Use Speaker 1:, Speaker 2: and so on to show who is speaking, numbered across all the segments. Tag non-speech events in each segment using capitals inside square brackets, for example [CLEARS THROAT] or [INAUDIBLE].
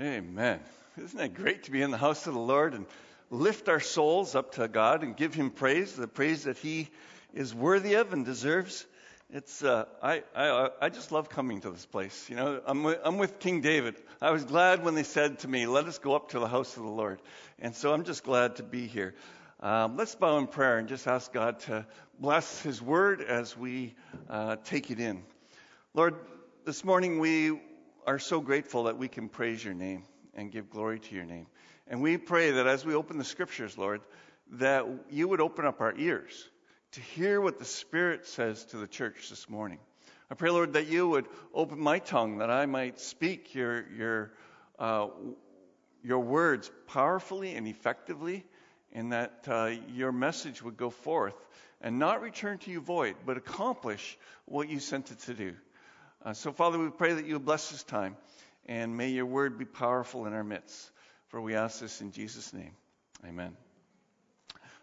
Speaker 1: Amen. Isn't it great to be in the house of the Lord and lift our souls up to God and give Him praise, the praise that He is worthy of and deserves? It's uh, I, I I just love coming to this place. You know, I'm with, I'm with King David. I was glad when they said to me, "Let us go up to the house of the Lord," and so I'm just glad to be here. Um, let's bow in prayer and just ask God to bless His Word as we uh, take it in. Lord, this morning we are so grateful that we can praise Your name and give glory to Your name, and we pray that as we open the Scriptures, Lord, that You would open up our ears to hear what the Spirit says to the church this morning. I pray, Lord, that you would open my tongue that I might speak your, your, uh, your words powerfully and effectively, and that uh, your message would go forth and not return to you void, but accomplish what you sent it to do. Uh, so, Father, we pray that you bless this time, and may your word be powerful in our midst. For we ask this in Jesus' name. Amen.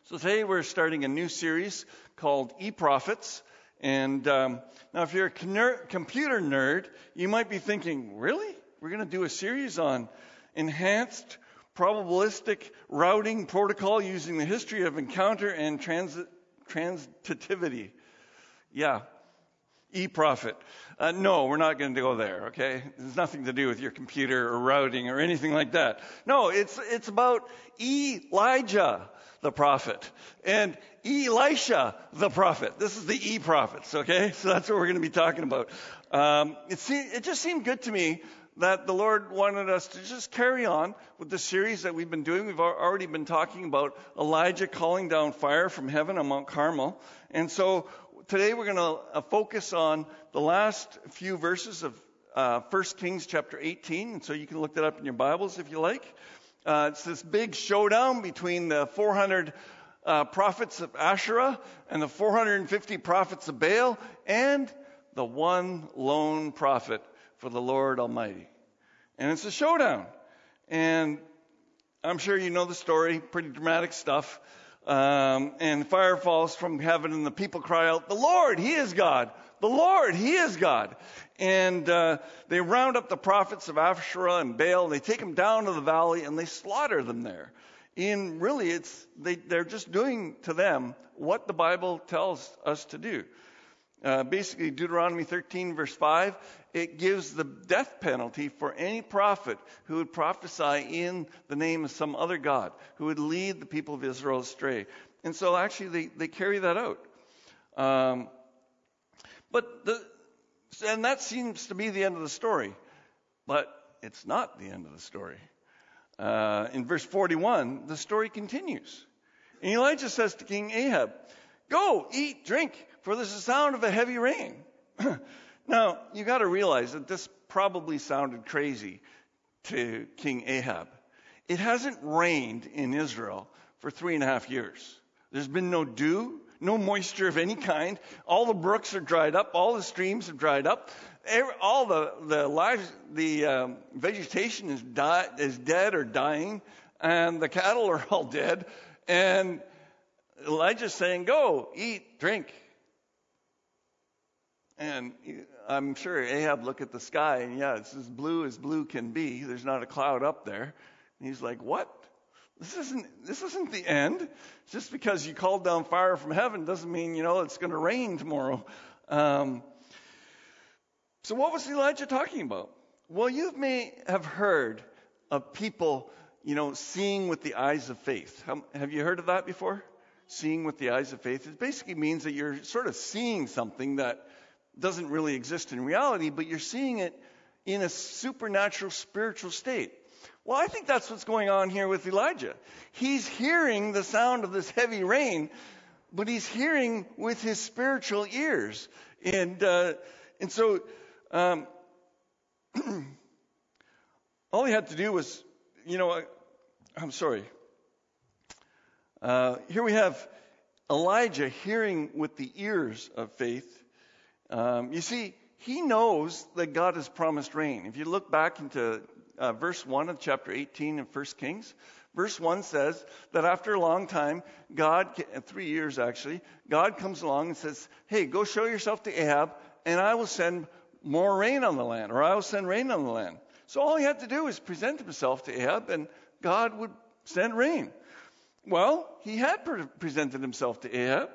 Speaker 1: So today we're starting a new series called E-Prophets. And um, now, if you're a computer nerd, you might be thinking, really? We're going to do a series on enhanced probabilistic routing protocol using the history of encounter and transit, transitivity. Yeah, e-prophet. Uh, no, we're not going to go there, okay? There's nothing to do with your computer or routing or anything like that. No, it's, it's about Elijah the prophet, and Elisha the prophet. This is the E prophets, okay? [LAUGHS] So that's what we're going to be talking about. Um, it, se- it just seemed good to me that the Lord wanted us to just carry on with the series that we've been doing. We've already been talking about Elijah calling down fire from heaven on Mount Carmel. And so today we're going to uh, focus on the last few verses of uh, 1 Kings chapter 18. And so you can look that up in your Bibles if you like. Uh, it's this big showdown between the 400 uh, prophets of Asherah and the 450 prophets of Baal and the one lone prophet for the Lord Almighty. And it's a showdown. And I'm sure you know the story, pretty dramatic stuff. Um, and fire falls from heaven, and the people cry out, The Lord, He is God. The Lord, He is God. And uh, they round up the prophets of Asherah and Baal, and they take them down to the valley, and they slaughter them there. And really, it's they, they're just doing to them what the Bible tells us to do. Uh, basically, Deuteronomy 13, verse 5, it gives the death penalty for any prophet who would prophesy in the name of some other God, who would lead the people of Israel astray. And so, actually, they, they carry that out. Um, but the, and that seems to be the end of the story. But it's not the end of the story. Uh, in verse 41, the story continues. And Elijah says to King Ahab, Go, eat, drink, for there's the sound of a heavy rain. [CLEARS THROAT] now, you got to realize that this probably sounded crazy to King Ahab. It hasn't rained in Israel for three and a half years. There's been no dew, no moisture of any kind. All the brooks are dried up. All the streams have dried up. All the the lives, the um, vegetation is die, is dead or dying, and the cattle are all [LAUGHS] dead. And Elijah's saying, "Go, eat, drink." And I'm sure Ahab looked at the sky, and yeah, it's as blue as blue can be. There's not a cloud up there. And he's like, "What? This isn't, this isn't the end. Just because you called down fire from heaven doesn't mean, you know, it's going to rain tomorrow. Um, so what was Elijah talking about? Well, you may have heard of people, you know, seeing with the eyes of faith. Have you heard of that before? Seeing with the eyes of faith. It basically means that you're sort of seeing something that doesn't really exist in reality, but you're seeing it in a supernatural spiritual state. Well, I think that's what's going on here with Elijah. He's hearing the sound of this heavy rain, but he's hearing with his spiritual ears. And, uh, and so, um, [CLEARS THROAT] all he had to do was, you know, I'm sorry. Uh, here we have Elijah hearing with the ears of faith. Um, you see, he knows that God has promised rain. If you look back into uh, verse 1 of chapter 18 in 1 Kings. Verse 1 says that after a long time, God, uh, three years actually, God comes along and says, Hey, go show yourself to Ahab, and I will send more rain on the land, or I will send rain on the land. So all he had to do was present himself to Ahab, and God would send rain. Well, he had pre- presented himself to Ahab,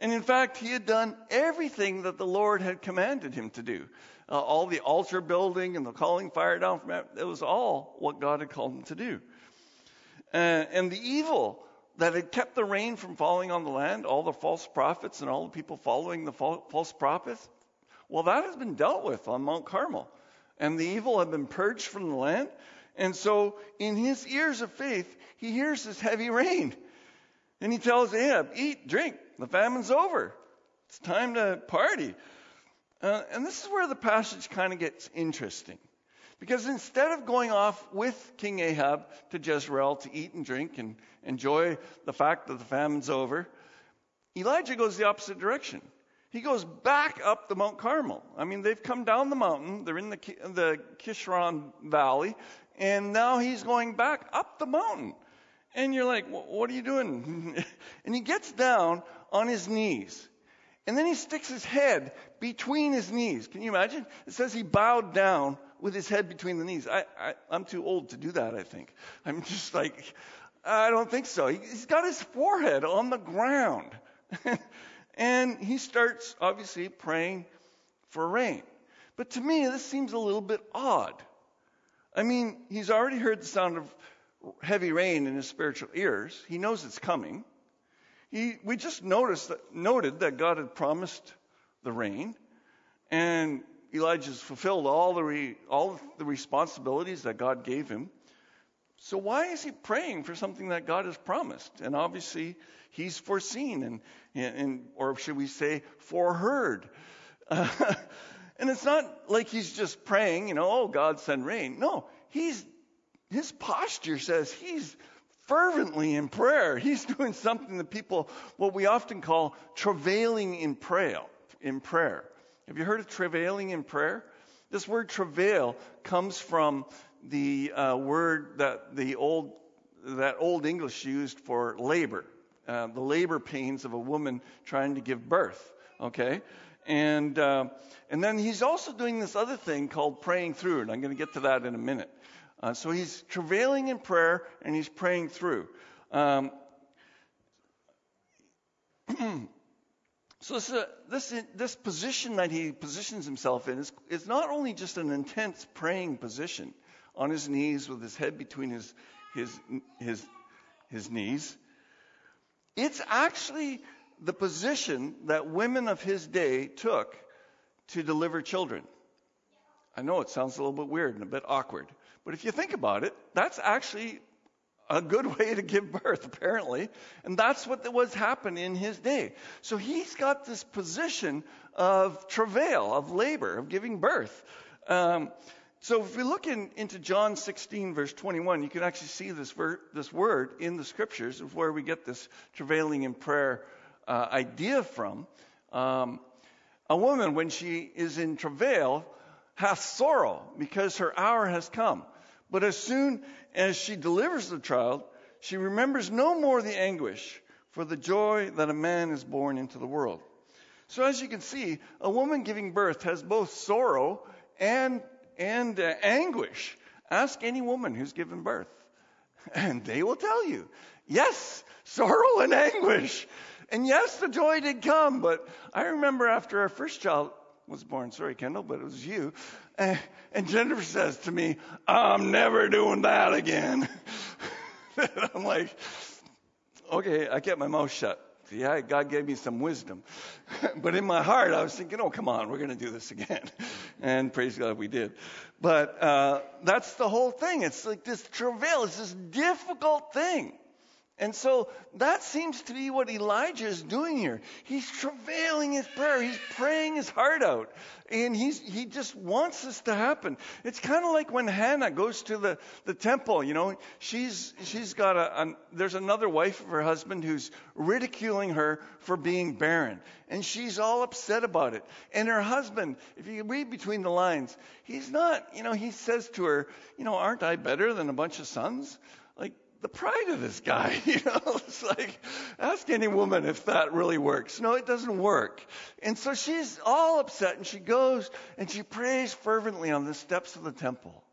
Speaker 1: and in fact, he had done everything that the Lord had commanded him to do. Uh, all the altar building and the calling fire down from heaven, it was all what God had called him to do. Uh, and the evil that had kept the rain from falling on the land, all the false prophets and all the people following the false prophets, well, that has been dealt with on Mount Carmel. And the evil had been purged from the land. And so, in his ears of faith, he hears this heavy rain. And he tells Ahab, Eat, drink, the famine's over. It's time to party. Uh, and this is where the passage kind of gets interesting. Because instead of going off with King Ahab to Jezreel to eat and drink and enjoy the fact that the famine's over, Elijah goes the opposite direction. He goes back up the Mount Carmel. I mean, they've come down the mountain, they're in the, the Kishon Valley, and now he's going back up the mountain. And you're like, what are you doing? [LAUGHS] and he gets down on his knees. And then he sticks his head between his knees. Can you imagine? It says he bowed down with his head between the knees. I, I, I'm too old to do that, I think. [LAUGHS] I'm just like, I don't think so. He, he's got his forehead on the ground. [LAUGHS] and he starts, obviously, praying for rain. But to me, this seems a little bit odd. I mean, he's already heard the sound of heavy rain in his spiritual ears. He knows it's coming. He, we just noticed that, noted that God had promised the rain, and Elijah's fulfilled all the, re, all the responsibilities that God gave him. So why is he praying for something that God has promised? And obviously, he's foreseen, and, and or should we say, foreheard. Uh, [LAUGHS] and it's not like he's just praying, you know, oh, God send rain. No, he's his posture says he's fervently in prayer. He's doing something that people, what we often call travailing in prayer. In prayer. Have you heard of travailing in prayer? This word travail comes from the uh, word that the old that old English used for labor, uh, the labor pains of a woman trying to give birth. Okay, and uh, and then he's also doing this other thing called praying through, and I'm going to get to that in a minute. Uh, so he's travailing in prayer and he's praying through. Um, [CLEARS THROAT] so this, uh, this, this position that he positions himself in is, is not only just an intense praying position on his knees with his head between his, his, his, his knees, it's actually the position that women of his day took to deliver children. I know it sounds a little bit weird and a bit awkward. But if you think about it, that's actually a good [LAUGHS] way to give birth, apparently. And that's what was happening in his day. So he's got this position of travail, of labor, of giving birth. Um, so if we look in, into John 16, verse 21, you can actually see this, ver- this word in the scriptures of where we get this travailing in prayer uh, idea from. Um, a woman, when she is in travail, hath sorrow because her hour has come. But as soon as she delivers the child, she remembers no more the anguish for the joy that a man is born into the world. So as you can see, a woman giving birth has both sorrow and and uh, anguish. Ask any woman who's given birth, [LAUGHS] and they will tell you, yes, sorrow and anguish. And yes, the joy did come, but I remember after our first child was born, sorry, Kendall, but it was you. And, and Jennifer says to me, I'm never doing that again. [LAUGHS] I'm like, okay, I kept my mouth shut. Yeah, God gave me some wisdom. [LAUGHS] but in my heart, I was thinking, oh, come on, we're going to do this again. [LAUGHS] and praise God, we did. But uh, that's the whole thing. It's like this travail, it's this difficult thing. And so that seems to be what Elijah is doing here. He's travailing his prayer. He's praying his heart out. And he's, he just wants this to happen. It's kind of like when Hannah goes to the, the temple, you know, she's, she's got a, a, there's another wife of her husband who's ridiculing her for being barren. And she's all upset about it. And her husband, if you read between the lines, he's not, you know, he says to her, you know, aren't I better than a bunch of sons? The pride of this guy. [LAUGHS] You know, it's like, ask any woman if that really works. No, it doesn't work. And so she's all upset and she goes and she prays fervently on the steps of the temple.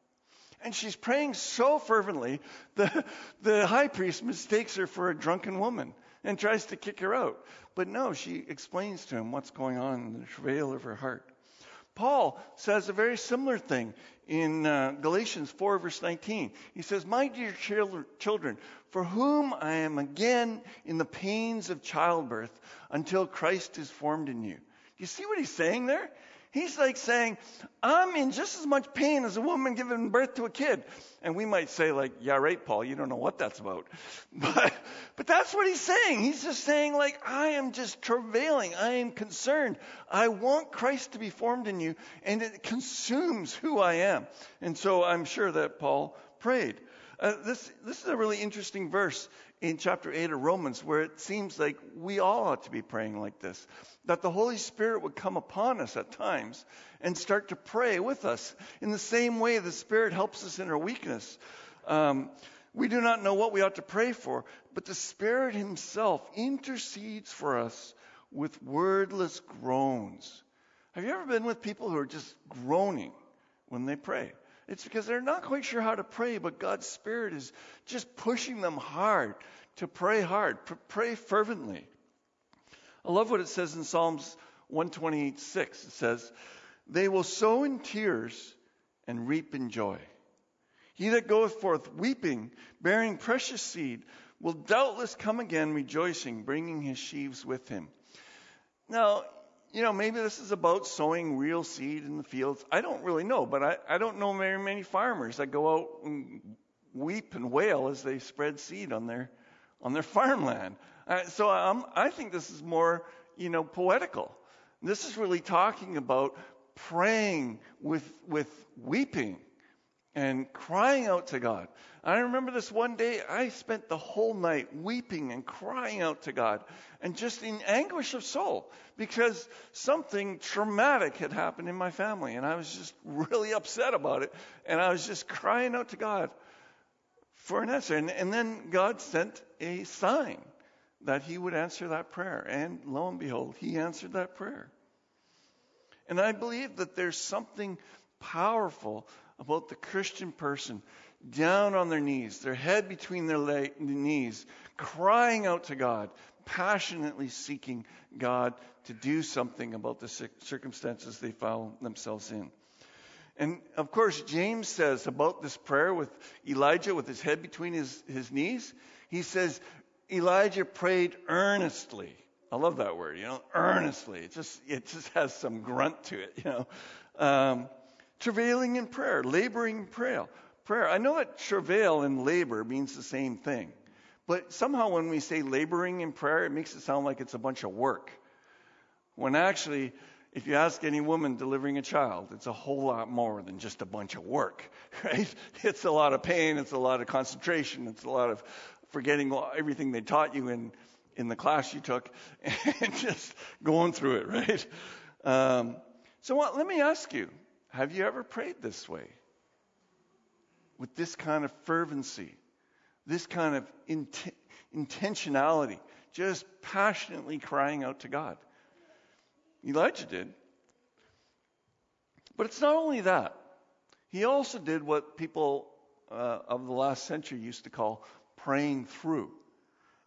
Speaker 1: And she's praying so fervently, the, the high priest mistakes her for a drunken woman and tries to kick her out. But no, she explains to him what's going on in the travail of her heart. Paul says a very similar thing in uh, Galatians 4, verse 19. He says, My dear children, for whom I am again in the pains of childbirth until Christ is formed in you. Do you see what he's saying there? He's like saying, I'm in just as much pain as a woman giving birth to a kid. And we might say, like, yeah, right, Paul, you don't know what that's about. [LAUGHS] But, but that's what he's saying. He's just saying, like, I am just travailing. I am concerned. I want Christ to be formed in you, and it consumes who I am. And so I'm sure that Paul prayed. Uh, this, this is a really interesting verse in chapter 8 of Romans where it seems like we all ought to be praying like this. That the Holy Spirit would come upon us at times and start to pray with us in the same way the Spirit helps us in our weakness. Um, we do not know what we ought to pray for, but the Spirit Himself intercedes for us with wordless groans. Have you ever been with people who are just groaning when they pray? It's because they're not quite sure how to pray, but God's Spirit is just pushing them hard to pray hard, pray fervently. I love what it says in Psalms 126. It says, They will sow in tears and reap in joy. He that goeth forth weeping, bearing precious seed, will doubtless come again rejoicing, bringing his sheaves with him. Now, you know, maybe this is about sowing real seed in the fields. I don't really know, but I, I don't know very many farmers that go out and weep and wail as they spread seed on their on their [LAUGHS] farmland. Uh, so um, I think this is more, you know, poetical. This is really talking about praying with with weeping and crying out to God. I remember this one day, I spent the whole night weeping and crying out to God and just in anguish of soul because something traumatic had happened in my family and I was just really upset about it. And I was just crying out to God for an answer. And, and then God sent a sign that He would answer that prayer. And lo and behold, He answered that prayer. And I believe that there's something powerful about the Christian person down on their knees, their head between their la- knees, crying out to God, passionately seeking God to do something about the circumstances they found themselves in. And of course, James says about this prayer with Elijah with his head between his, his knees, he says, Elijah prayed earnestly. I love that word, you know, earnestly. It just, it just has some grunt to it, you know. Um, travailing in prayer, laboring in prayer. Prayer. I know that travail and labor means the same thing, but somehow when we say laboring in prayer, it makes it sound like it's a bunch of work. When actually, if you ask any woman delivering a child, it's a whole lot more than just a bunch of work, [LAUGHS] right? It's a lot of pain, it's a lot of concentration, it's a lot of forgetting everything they taught you in in the class you took, [LAUGHS] and just going through it, right? Um, so what, let me ask you: have you ever prayed this way? With this kind of fervency, this kind of int- intentionality, just passionately crying out to God. Elijah did. But it's not only that. He also did what people uh, of the last century used to call praying through.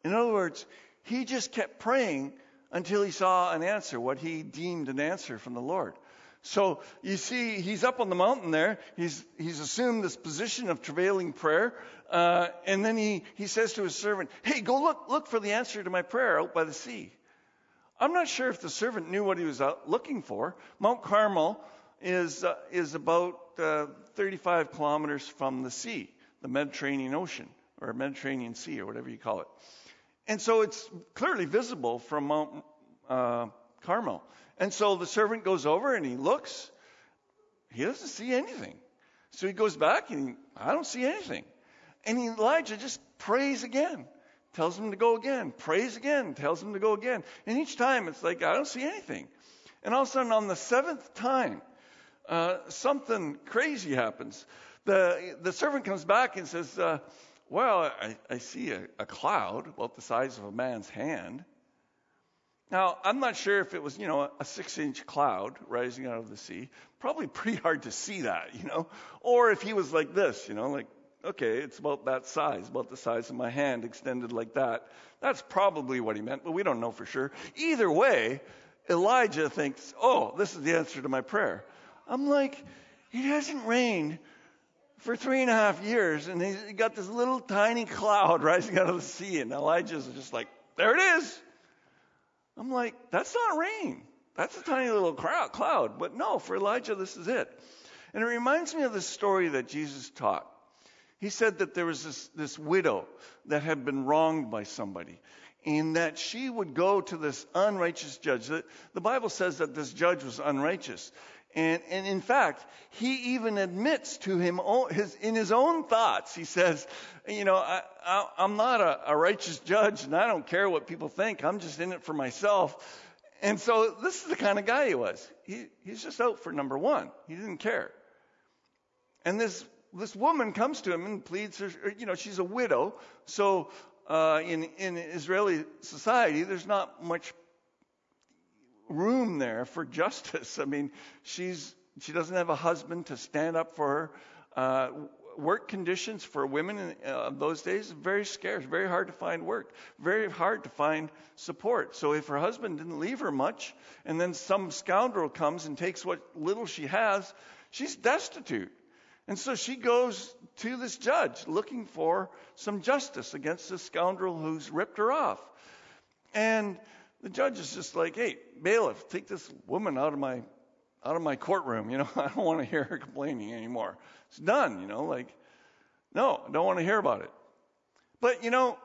Speaker 1: In other words, he just kept praying until he saw an answer, what he deemed an answer from the Lord. So you see, he's up on the mountain there. He's, he's assumed this position of travailing prayer. Uh, and then he, he says to his servant, Hey, go look, look for the answer to my prayer out by the sea. I'm not sure if the servant knew what he was out looking for. Mount Carmel is, uh, is about uh, 35 kilometers from the sea, the Mediterranean Ocean, or Mediterranean Sea, or whatever you call it. And so it's clearly visible from Mount uh, Carmel. And so the servant goes over and he looks. He doesn't see anything. So he goes back and he, I don't see anything. And Elijah just prays again, tells him to go again, prays again, tells him to go again. And each time it's like, I don't see anything. And all of a sudden, on the seventh time, uh, something crazy happens. The, the servant comes back and says, uh, Well, I, I see a, a cloud about the size of a man's hand. Now, I'm not sure if it was, you know, a six inch cloud rising out of the sea. Probably pretty hard to see that, you know. Or if he was like this, you know, like, okay, it's about that size, about the size of my hand extended like that. That's probably what he meant, but we don't know for sure. Either way, Elijah thinks, oh, this is the answer to my prayer. I'm like, it hasn't rained for three and a half years, and he's got this little tiny cloud [LAUGHS] rising out of the sea, and Elijah's just like, there it is. I'm like, that's not rain. That's a tiny little cloud. But no, for Elijah, this is it. And it reminds me of the story that Jesus taught. He said that there was this, this widow that had been wronged by somebody, and that she would go to this unrighteous judge. The, the Bible says that this judge was unrighteous. And, and in fact, he even admits to him his, in his own thoughts, he says, you know, I, I'm not a, a righteous judge and I don't care what people think. I'm just in it for myself. And so this is the kind of guy he was. He, he's just out for number one. He didn't care. And this, this woman comes to him and pleads, her, you know, she's a widow. So uh, in, in Israeli society, there's not much room there for [LAUGHS] justice. I mean, she's she doesn't have a husband to stand up for her. Uh, work conditions for women in uh, those days very scarce, very hard to find work, very hard to find support. So if her husband didn't leave her much, and then some scoundrel comes and takes what little she has, she's destitute. And so she goes to this judge looking for some justice against this scoundrel who's ripped her off. And the judge is just like, hey, bailiff, take this woman out of my out of my courtroom. You know, [LAUGHS] I don't want to hear her complaining anymore. It's done. You know, like, no, I don't want to hear about it. But you know,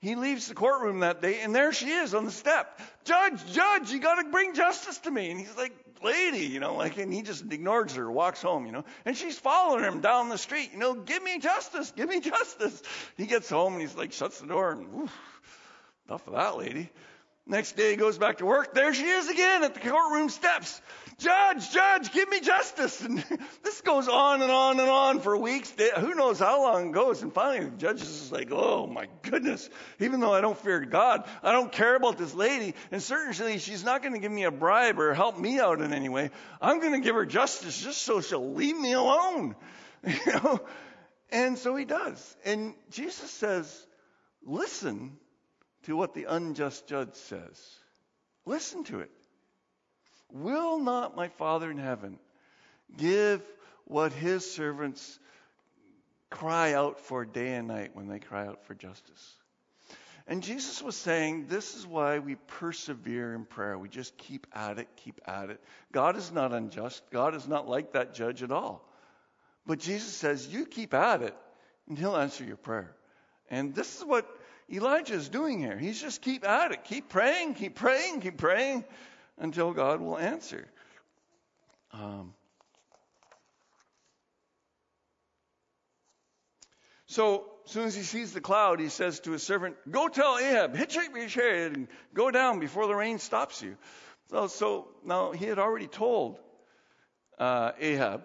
Speaker 1: he leaves the courtroom that day, and there she is on the step. Judge, judge, you got to bring justice to me. And he's like, lady, you know, like, and he just ignores her, walks home, you know, and she's following him down the street, you know, give me justice, give me justice. He gets home and he's like, shuts the door, and oof, enough of that lady. Next day he goes back to work. There she is again at the courtroom steps. Judge, judge, give me justice. And [LAUGHS] this goes on and on and on for weeks. Who knows how long it goes. And finally the judge is like, oh my goodness. Even though I don't fear God, I don't care about this lady. And certainly she's not going to give me a bribe or help me out in any way. I'm going to give her justice just so she'll leave me alone. [LAUGHS] You know? And so he does. And Jesus says, listen to what the unjust judge says. Listen to it. Will not my Father in heaven give what his servants cry out for day and night when they cry out for justice? And Jesus was saying, This is why we persevere in prayer. We just keep at it, keep at it. God is not unjust. God is not like that judge at all. But Jesus says, You keep at it, and he'll answer your prayer. And this is what Elijah is doing here. He's just keep at it, keep praying, keep praying, keep praying until God will answer. Um, so, as soon as he sees the cloud, he says to his servant, Go tell Ahab, hitch up your chariot and go down before the rain stops you. So, so now he had already told uh, Ahab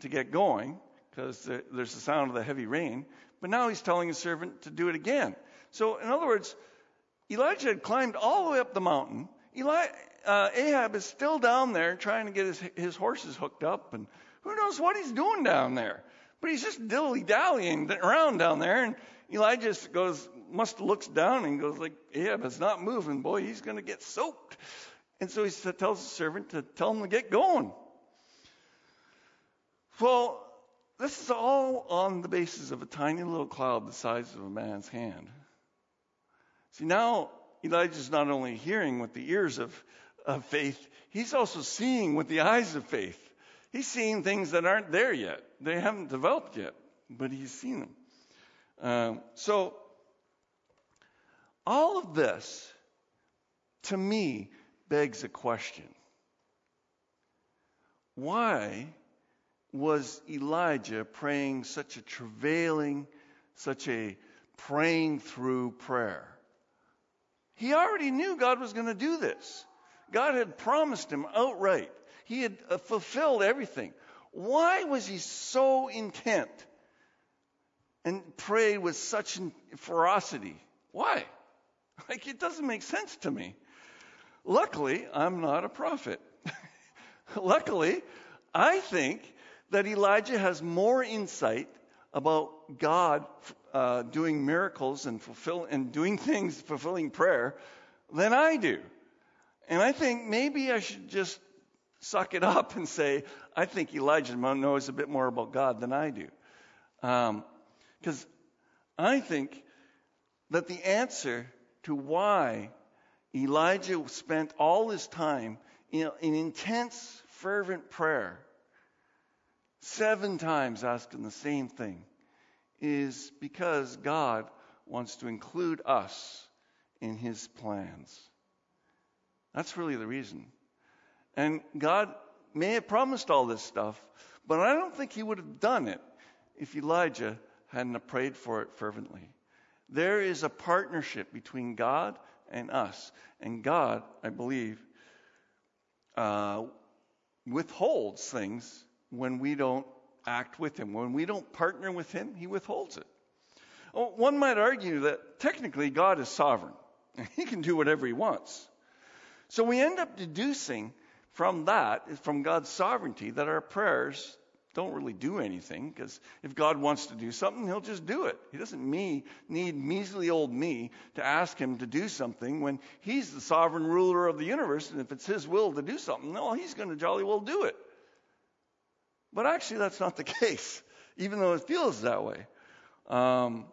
Speaker 1: to get going because there's the sound of the heavy rain. But now he's telling his servant to do it again. So, in other words, Elijah had climbed all the way up the mountain. Eli, uh, Ahab is still down there trying to get his, his horses hooked up, and who knows what he's doing down there. But he's just dilly dallying around down there, and Elijah goes, must looks down and goes like, Ahab is not moving. Boy, he's going to get soaked. And so he tells the servant to tell him to get going. Well, this is all on the basis of a tiny little cloud the size of a man's hand. See, now Elijah's not only hearing with the ears of, of faith, he's also seeing with the eyes of faith. He's seeing things that aren't there yet. They haven't developed yet, but he's seen them. Um, so, all of this, to me, begs a question. Why was Elijah praying such a travailing, such a praying through prayer? He already knew God was going to do this. God had promised him outright. He had uh, fulfilled everything. Why was he so intent and prayed with such ferocity? Why? [LAUGHS] Like, it doesn't make sense to me. Luckily, I'm not a prophet. [LAUGHS] Luckily, I think that Elijah has more insight about God uh, doing miracles and fulfill and doing [LAUGHS] things fulfilling prayer than I do. And I think maybe I should just suck it up and say, I think Elijah knows a bit more about God than I do. Because um, I think that the answer to why Elijah spent all his time in, in intense, fervent prayer, seven times asking the same thing, is because God wants to include us in his plans. That's really the reason. And God may have promised all this stuff, but I don't think he would have done it if Elijah hadn't prayed for it fervently. There is a partnership between God and us. And God, I believe, uh, withholds things when we don't act with Him. When we don't partner with Him, He withholds it. Oh, one might argue that technically God is sovereign. [LAUGHS] He can do whatever He wants. So we end up deducing from that, from God's sovereignty, that our prayers don't really do anything because if God wants to do something, He'll just do it. He doesn't me, need measly old me to ask Him to do something when He's the sovereign ruler of the universe, and if it's His will to do something, well, He's going to jolly well do it. But actually, that's not the [LAUGHS] case, even though it feels that way. Um,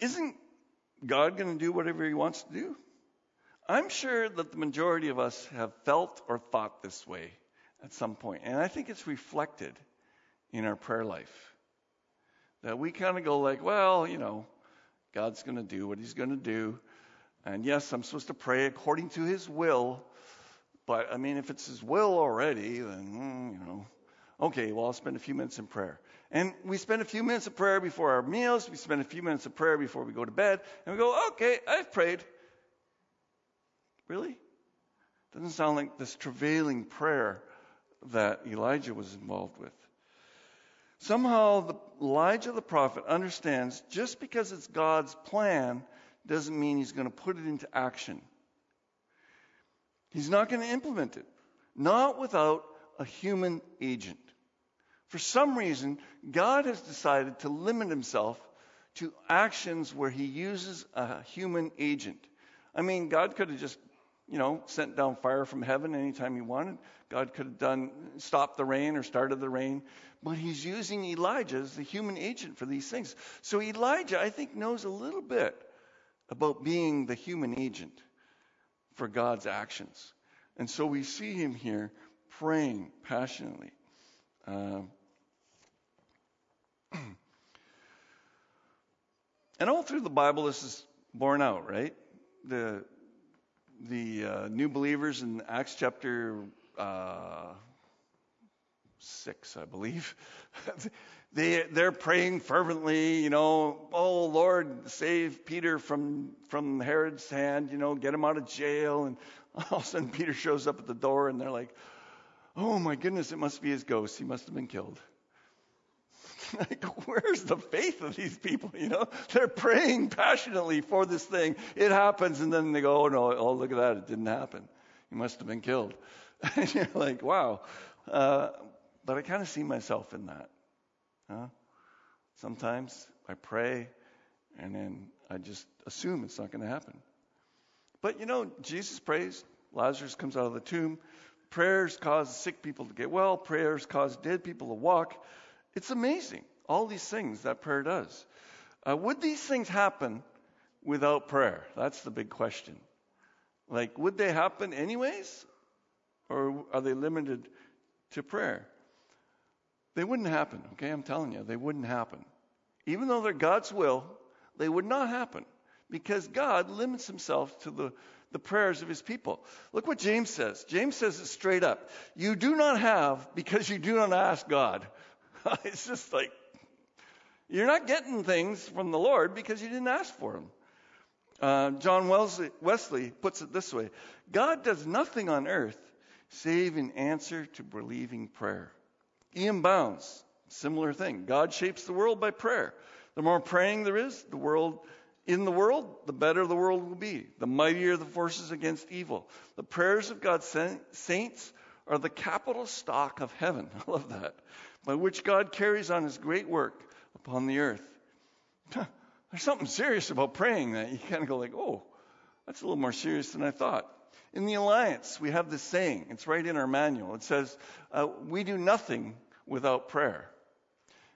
Speaker 1: isn't God going to do whatever He wants to do? I'm sure that the majority of us have felt or thought this way at some point. And I think it's reflected in our prayer life. That we kind of go like, well, you know, God's going to do what he's going to do. And yes, I'm supposed to pray according to his will. But I mean, if it's his will already, then, mm, you know, okay, well, I'll spend a few minutes in prayer. And we spend a few minutes of prayer before our meals. We spend a few minutes of prayer before we go to bed. And we go, okay, I've prayed. Really? Doesn't sound like this travailing prayer that Elijah was involved with. Somehow, the, Elijah the prophet understands just because it's God's plan doesn't mean he's going to put it into action. He's not going to implement it, not without a human agent. For some reason, God has decided to limit himself to actions where he uses a human agent. I mean, God could have just you know, sent down fire from heaven anytime he wanted. God could have done stopped the rain or started the rain, but he's using Elijah as the human agent for these things. So Elijah, I think, knows a little bit about being the human agent for God's actions. And so we see him here praying passionately. Um, [CLEARS THROAT] and all through the Bible, this is borne out, right? The the uh, new believers in Acts chapter uh, 6, I believe. [LAUGHS] they, they're praying fervently, you know, oh Lord, save Peter from, from Herod's hand, you know, get him out of jail. And all of a sudden Peter shows up at the door and they're like, oh my goodness, it must be his ghost. He must have been killed. [LAUGHS] like, where's the faith of these people? You know, they're praying passionately for this thing. It happens, and then they go, oh no, oh look at that, it didn't happen. He must have been killed. [LAUGHS] and you're like, wow. Uh, but I kind of see myself in that. Huh? Sometimes I pray, and then I just assume it's not going to happen. But you know, Jesus prays. Lazarus comes out of the tomb. Prayers cause sick people to get well. Prayers cause dead people to walk. It's amazing, all these things that prayer does. Uh, would these things happen without prayer? That's the big question. Like, would they happen anyways? Or are they limited to prayer? They wouldn't happen, okay? I'm telling you, they wouldn't happen. Even though they're God's will, they would not happen because God limits himself to the, the prayers of his people. Look what James says. James says it straight up. You do not have because you do not ask God. [LAUGHS] it's just like, you're not getting things from the Lord because you didn't ask for them. Uh, John Wesley, Wesley puts it this way God does nothing on earth save in answer to believing prayer. E.M. Bounds, similar thing. God shapes the world by prayer. The more praying there is, the world in the world, the better the world will be. The mightier the forces against evil. The prayers of God's saints are the capital stock of heaven. [LAUGHS] I love that. By which God carries on his great work upon the earth. There's something serious about praying that you kind of go like, oh, that's a little more serious than I thought. In the Alliance, we have this saying. It's right in our manual. It says, uh, we do nothing without prayer.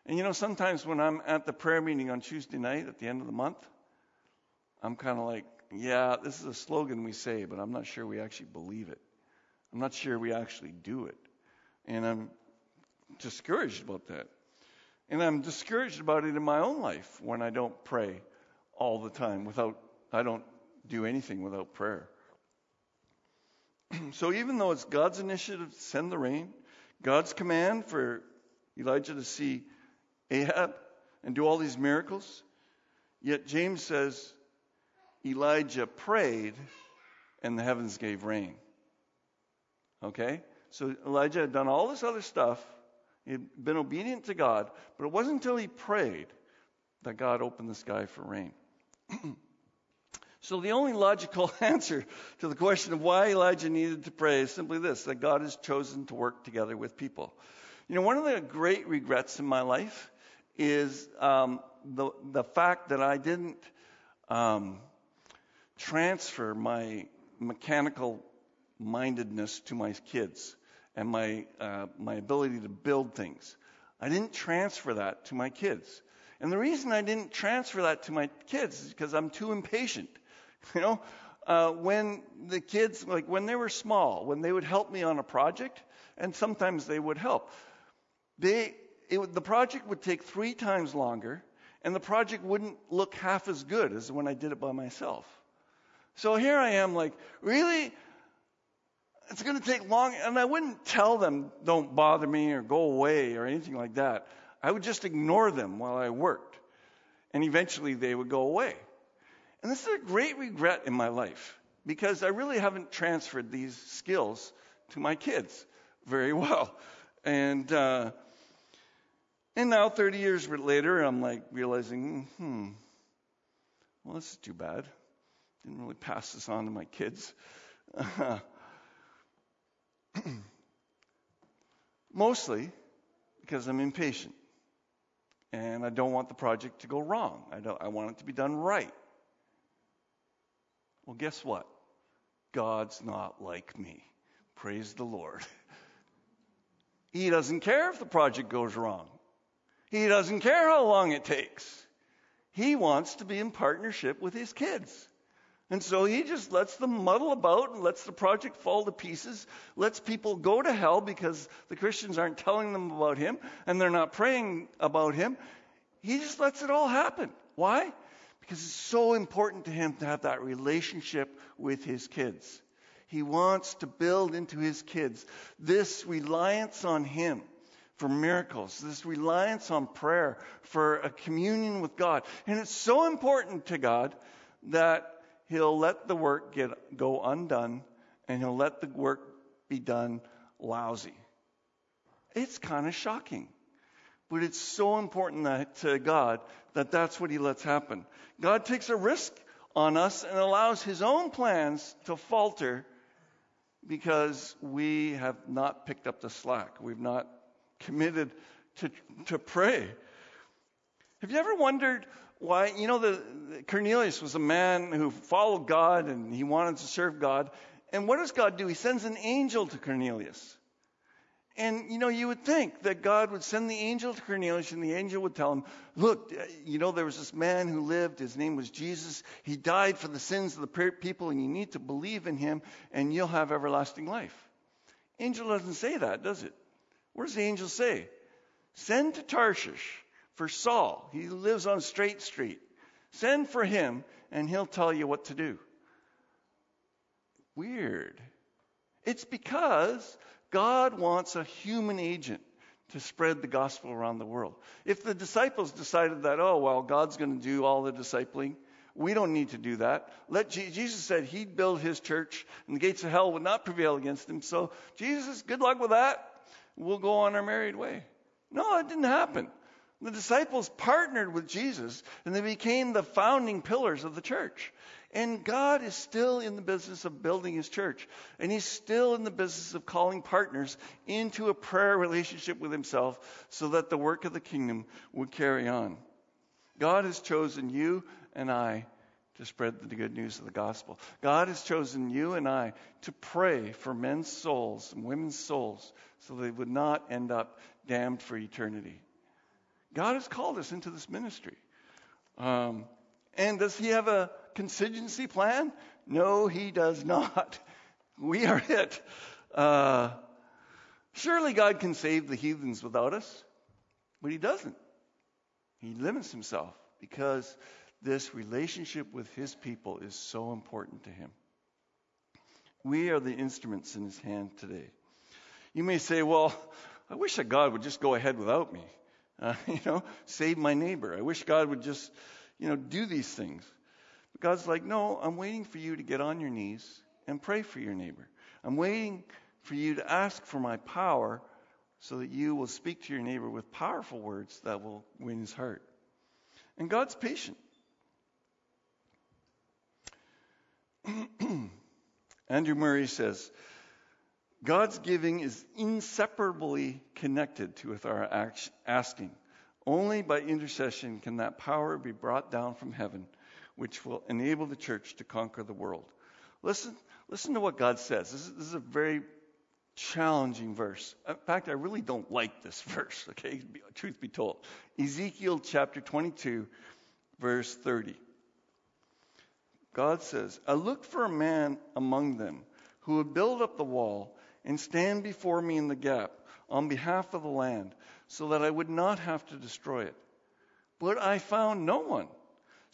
Speaker 1: And you know, sometimes when I'm at the prayer meeting on Tuesday night at the end of the month, I'm kind of like, yeah, this is a slogan we say, but I'm not sure we actually believe it. I'm not sure we actually do it. And I'm discouraged about that. And I'm discouraged about it in my own life when I don't pray all the time without, I don't do anything without prayer. [CLEARS THROAT] so even though it's God's initiative to send the rain, God's command for Elijah to see Ahab and do all these miracles, yet James says Elijah prayed and the heavens gave rain. Okay? So Elijah had done all this other stuff. He had been obedient to God, but it wasn't until he prayed that God opened the sky for rain. [CLEARS THROAT] so the only logical [LAUGHS] answer to the question of why Elijah needed to pray is simply this that God has chosen to work together with people. You know, one of the great regrets in my life is um, the, the fact that I didn't um, transfer my mechanical mindedness to my kids and my, uh, my ability to build things. I didn't transfer that to my kids. And the reason I didn't transfer that to my kids is because I'm too impatient. [LAUGHS] You know, uh, when the kids, like when they were small, when they would help me on a project, and sometimes they would help, they, it, the project would take three times longer, and the project wouldn't look half as good as when I did it by myself. So here I am, like, really? It's going to take long. And I wouldn't tell them, don't bother me or go away or anything like that. I would just ignore them while I worked. And eventually they would go away. And this is a great regret in my life because I really haven't transferred these skills to my kids very [LAUGHS] well. And, uh, and now, 30 years later, I'm like realizing, hmm, well, this is too bad. Didn't really pass this on to my kids. [LAUGHS] Mostly because I'm impatient and I don't want the project to go wrong. I, don't, I want it to be done right. Well, guess what? God's not like me. Praise the Lord. He doesn't care if the project goes wrong. He doesn't care how long it takes. He wants to be in partnership with his kids. And so he just lets them muddle about and lets the project fall to pieces, lets people go to hell because the Christians aren't telling them about him and they're not praying about him. He just lets it all happen. Why? Because it's so important to him to have that relationship with his kids. He wants to build into his kids this reliance on him for miracles, this reliance on prayer for a communion with God. And it's so important to God that he'll let the work get, go undone and he'll let the work be done lousy. It's kind of shocking. But it's so important that, to God that that's what he lets happen. God takes a risk on us and allows his own plans to falter because we have not picked up the slack. We've not committed to, to pray. Have you ever wondered why, you know, the, Cornelius was a man who followed God and he wanted to serve God. And what does God do? He sends an angel to Cornelius. And, you know, you would think that God would send the angel to Cornelius and the angel would tell him, look, uh, you know, there was this man who lived. His name was Jesus. He died for the sins of the people and you need to believe in him and you'll have everlasting life. Angel doesn't say that, does it? What does the angel say? Send to Tarshish for Saul. He lives on Straight Street. Send for him, and he'll tell you what to do. Weird. It's because God wants a human agent to spread the gospel around the world. If the disciples decided that, oh, well, God's going to do all the discipling, we don't need to do that. Let Je- Jesus said he'd build his church and the gates of hell would not prevail against him. So, Jesus, good luck with that. We'll go on our married way. No, it didn't happen. The disciples partnered with Jesus and they became the founding pillars of the church. And God is still in the business of building his church. And he's still in the business of calling partners into a prayer relationship with himself so that the work of the kingdom would carry on. God has chosen you and I to spread the good news of the gospel. God has chosen you and I to pray for men's souls and women's souls so they would not end up damned for eternity. God has called us into this ministry. Um, and does He have a contingency plan? No, He does not. [LAUGHS] We are it. Uh, surely God can save the heathens without us, but He doesn't. He limits Himself because this relationship with His people is so important to Him. We are the instruments in His hand today. You may say, well, I wish that God would just go ahead without me. Uh, [LAUGHS] you know, save my neighbor. I wish God would just, you know, do these things. But God's like, no, I'm waiting for you to get on your knees and pray for your neighbor. I'm waiting for you to ask for my power so that you will speak to your neighbor with powerful words that will win his heart. And God's patient. [CLEARS THROAT] Andrew Murray says, God's giving is inseparably connected to with our asking. Only by intercession can that power be brought down from heaven, which will enable the church to conquer the world. Listen, listen to what God says. This is, this is a very challenging verse. In fact, I really don't like this [LAUGHS] verse, okay? Truth be told. Ezekiel chapter 22, verse 30. God says, I looked for a man among them who would build up the wall and stand before me in the gap on behalf of the land, so that I would not have to destroy it. But I found no one.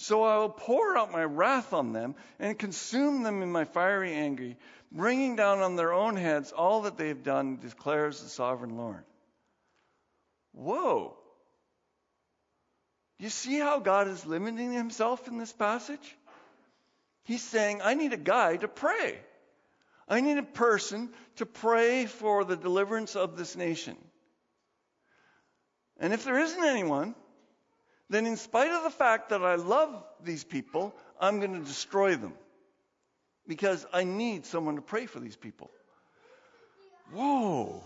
Speaker 1: So I will pour out my wrath on them and consume them in my fiery anger, bringing down on their own heads all that they have done, declares the sovereign Lord. Whoa. You see how God is limiting himself in this passage? He's saying, I need a guy to pray. I need a person to pray for the deliverance of this nation. And if there isn't anyone, then in spite of the fact that I love these people, I'm going to destroy them. Because I need someone to pray for these people. Whoa,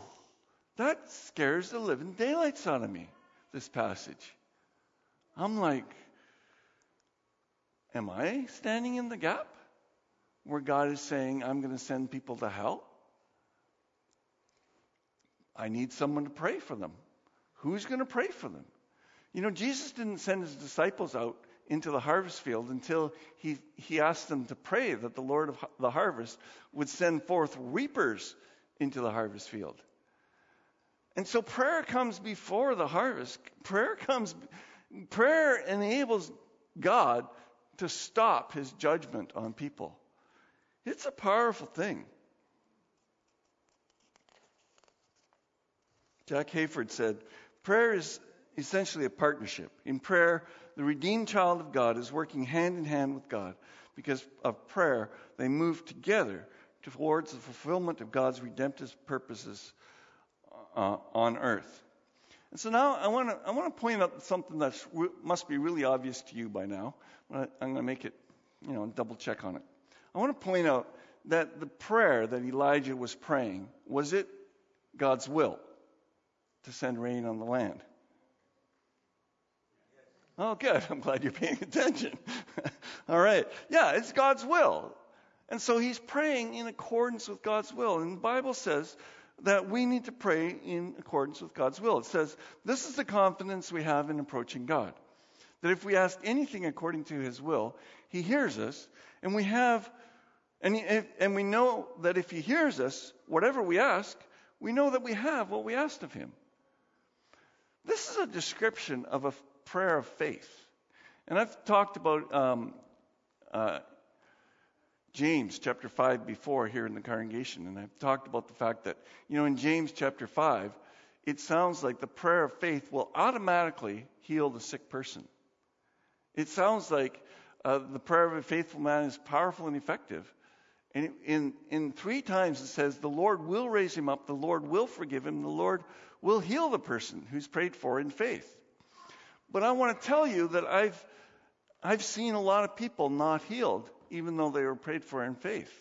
Speaker 1: that scares the living daylights out of me, this passage. I'm like, am I standing in the gap? where God is saying, I'm going to send people to hell? I need someone to pray for them. Who's going to pray for them? You know, Jesus didn't send his disciples out into the harvest field until he, he asked them to pray that the Lord of the harvest would send forth reapers into the harvest field. And so prayer comes before the harvest. Prayer comes, prayer enables God to stop his judgment on people. It's a powerful thing. Jack Hayford said, Prayer is essentially a partnership. In prayer, the redeemed child of God is working hand in hand with God. Because of prayer, they move together towards the fulfillment of God's redemptive purposes uh, on earth. And so now I want to I want to point out something that must be really obvious to you by now. I'm going to make it, you know, double check on it. I want to point out that the prayer that Elijah was praying, was it God's will to send rain on the land? Oh, good. I'm glad you're paying attention. [LAUGHS] All right. Yeah, it's God's will. And so he's praying in accordance with God's will. And the Bible says that we need to pray in accordance with God's will. It says, This is the confidence we have in approaching God. That if we ask anything according to his will, he hears us, and we have and, and we know that if he hears us, whatever we ask, we know that we have what we asked of him. This is a description of a prayer of faith. And I've talked about um, uh, James chapter 5 before here in the congregation, and I've talked about the fact that, you know, in James chapter 5, it sounds like the prayer of faith will automatically heal the sick person. It sounds like uh, the prayer of a faithful man is powerful and effective. And in, in three times it says, the Lord will raise him up, the Lord will forgive him, the Lord will heal the person who's prayed for in faith. But I want to tell you that I've, I've seen a lot of people not healed, even though they were prayed for in faith.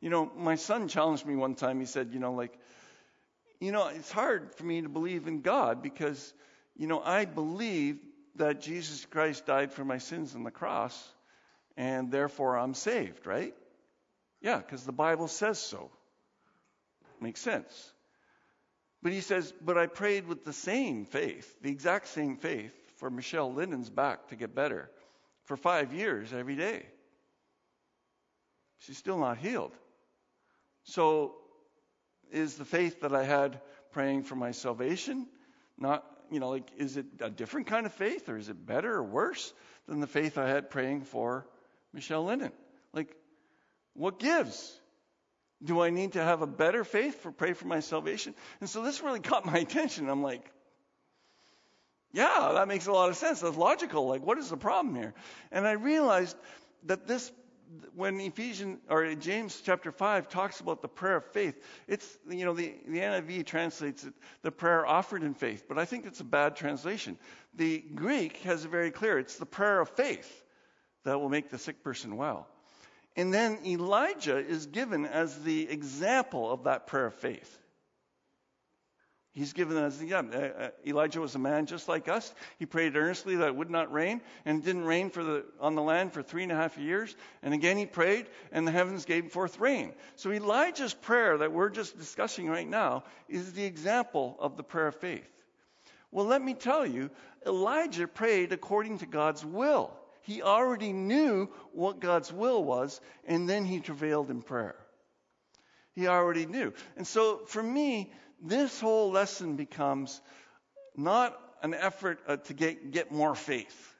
Speaker 1: You know, my son challenged me one time. He said, you know, like, you know, it's hard for me to believe in God because, you know, I believe that Jesus Christ died for my sins on the cross, and therefore I'm saved, right? Yeah, because the Bible says so. Makes sense. But he says, but I prayed with the same faith, the exact same faith, for Michelle Linden's back to get better for five years every day. She's still not healed. So, is the faith that I had praying for my salvation not, you know, like, is it a different kind of faith or is it better or worse than the faith I had praying for Michelle Linden? Like, what gives? Do I need to have a better faith for pray for my salvation? And so this really caught my attention. I'm like, yeah, that makes a lot of sense. That's logical. Like, what is the problem here? And I realized that this, when Ephesians or James chapter five talks about the prayer of faith, it's you know the the NIV translates it the prayer offered in faith, but I think it's a bad translation. The Greek has it very clear. It's the prayer of faith that will make the sick person well. And then Elijah is given as the example of that prayer of faith. He's given as the yeah, uh, uh, Elijah was a man just like us. He prayed earnestly that it would not rain, and it didn't rain for the, on the land for three and a half years. And again he prayed, and the heavens gave forth rain. So Elijah's prayer that we're just discussing right now is the example of the prayer of faith. Well, let me tell you, Elijah prayed according to God's will. He already knew what God's will was, and then he travailed in prayer. He already knew. And so for me, this whole lesson becomes not an effort uh, to get, get more faith.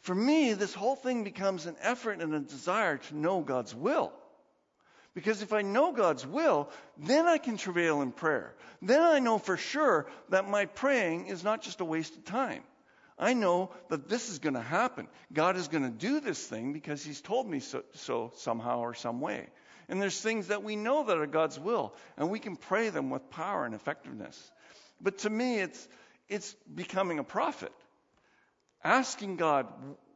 Speaker 1: For me, this whole thing becomes an effort and a desire to know God's will. Because if I know God's will, then I can travail in prayer. Then I know for sure that my praying is not just a waste of time. I know that this is going to happen. God is going to do this thing because He's told me so, so, somehow or some way. And there's things that we know that are God's will, and we can pray them with power and effectiveness. But to me, it's it's becoming a prophet, asking God,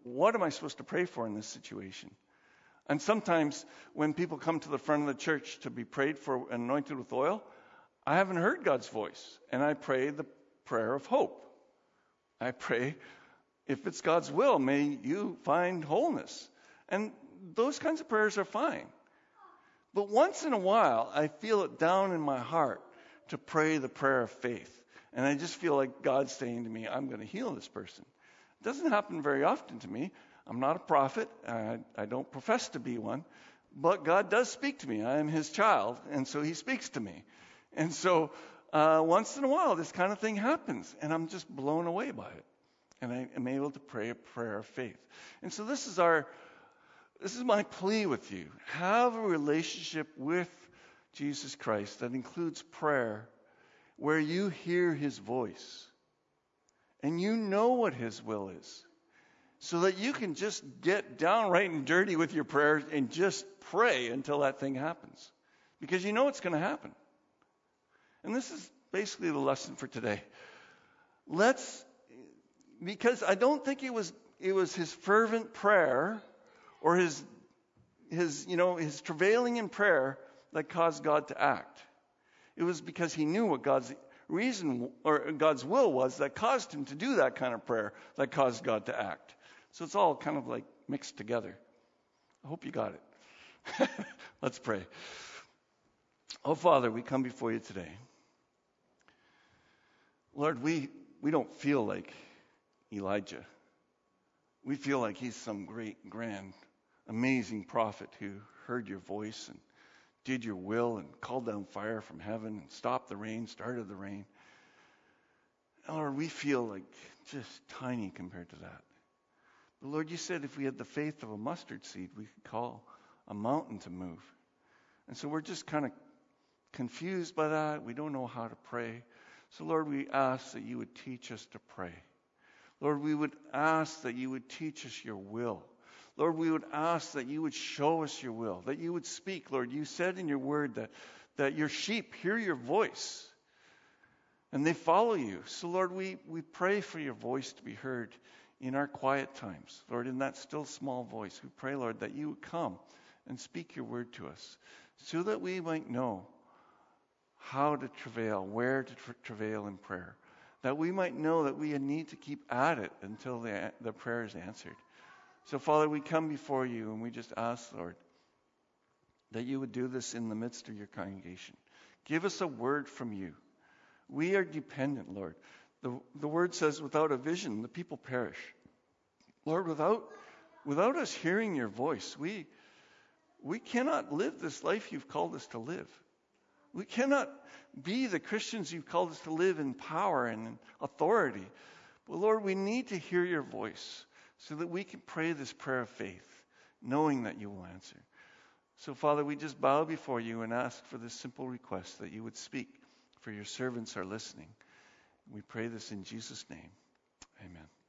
Speaker 1: what am I supposed to pray for in this situation? And sometimes when people come to the front of the church to be prayed for and anointed with oil, I haven't heard God's voice, and I pray the prayer of hope. I pray, if it's God's will, may you find wholeness. And those kinds of prayers are fine. But once in a while, I feel it down in my heart to pray the prayer of faith. And I just feel like God's saying to me, I'm going to heal this person. It doesn't happen very often to me. I'm not a prophet. I, I don't profess to be one. But God does speak to me. I am his child, and so he speaks to me. And so uh, once in a while, this kind of thing happens, and I'm just blown away by it. And I am able to pray a prayer of faith. And so this is our, this is my plea with you. Have a relationship with Jesus Christ that includes prayer, where you hear His voice, and you know what His will is, so that you can just get downright and dirty with your prayers and just pray until that thing happens, because you know it's going to happen. And this is basically the lesson for today. Let's, because I don't think it was, it was his fervent prayer or his, his, you know, his travailing in prayer that caused God to act. It was because he knew what God's reason or God's will was that caused him to do that kind of prayer that caused God to act. So it's all kind of like mixed together. I hope you got it. [LAUGHS] Let's pray. Oh, Father, we come before you today. Lord, we, we don't feel like Elijah. We feel like he's some great, grand, amazing prophet who heard your voice and did your will and called down fire from heaven and stopped the rain, started the rain. Lord, we feel like just tiny compared to that. But Lord, you said if we had the faith of a mustard seed, we could call a mountain to move. And so we're just kind of confused by that. We don't know how to pray. So, Lord, we ask that you would teach us to pray. Lord, we would ask that you would teach us your will. Lord, we would ask that you would show us your will, that you would speak. Lord, you said in your word that, that your sheep hear your voice. and they follow you. So, Lord, we, we pray for your voice to be heard in our quiet times. Lord, in that still small voice, we pray, Lord, that you would come and speak your word to us so that we might know how to travail, where to tra- travail in prayer, that we might know that we need to keep at it until the, the prayer is answered. So, Father, we come before you and we just ask, Lord, that you would do this in the midst of your congregation. Give us a word from you. We are dependent, Lord. The, the word says, without a vision, the people perish. Lord, without, without us hearing your voice, we, we cannot live this life you've called us to live. We cannot be the Christians you've called us to live in power and in authority. But Lord, we need to hear your voice so that we can pray this prayer of faith, knowing that you will answer. So, Father, we just bow before you and ask for this simple request that you would speak, for your servants are listening. We pray this in Jesus' name. Amen.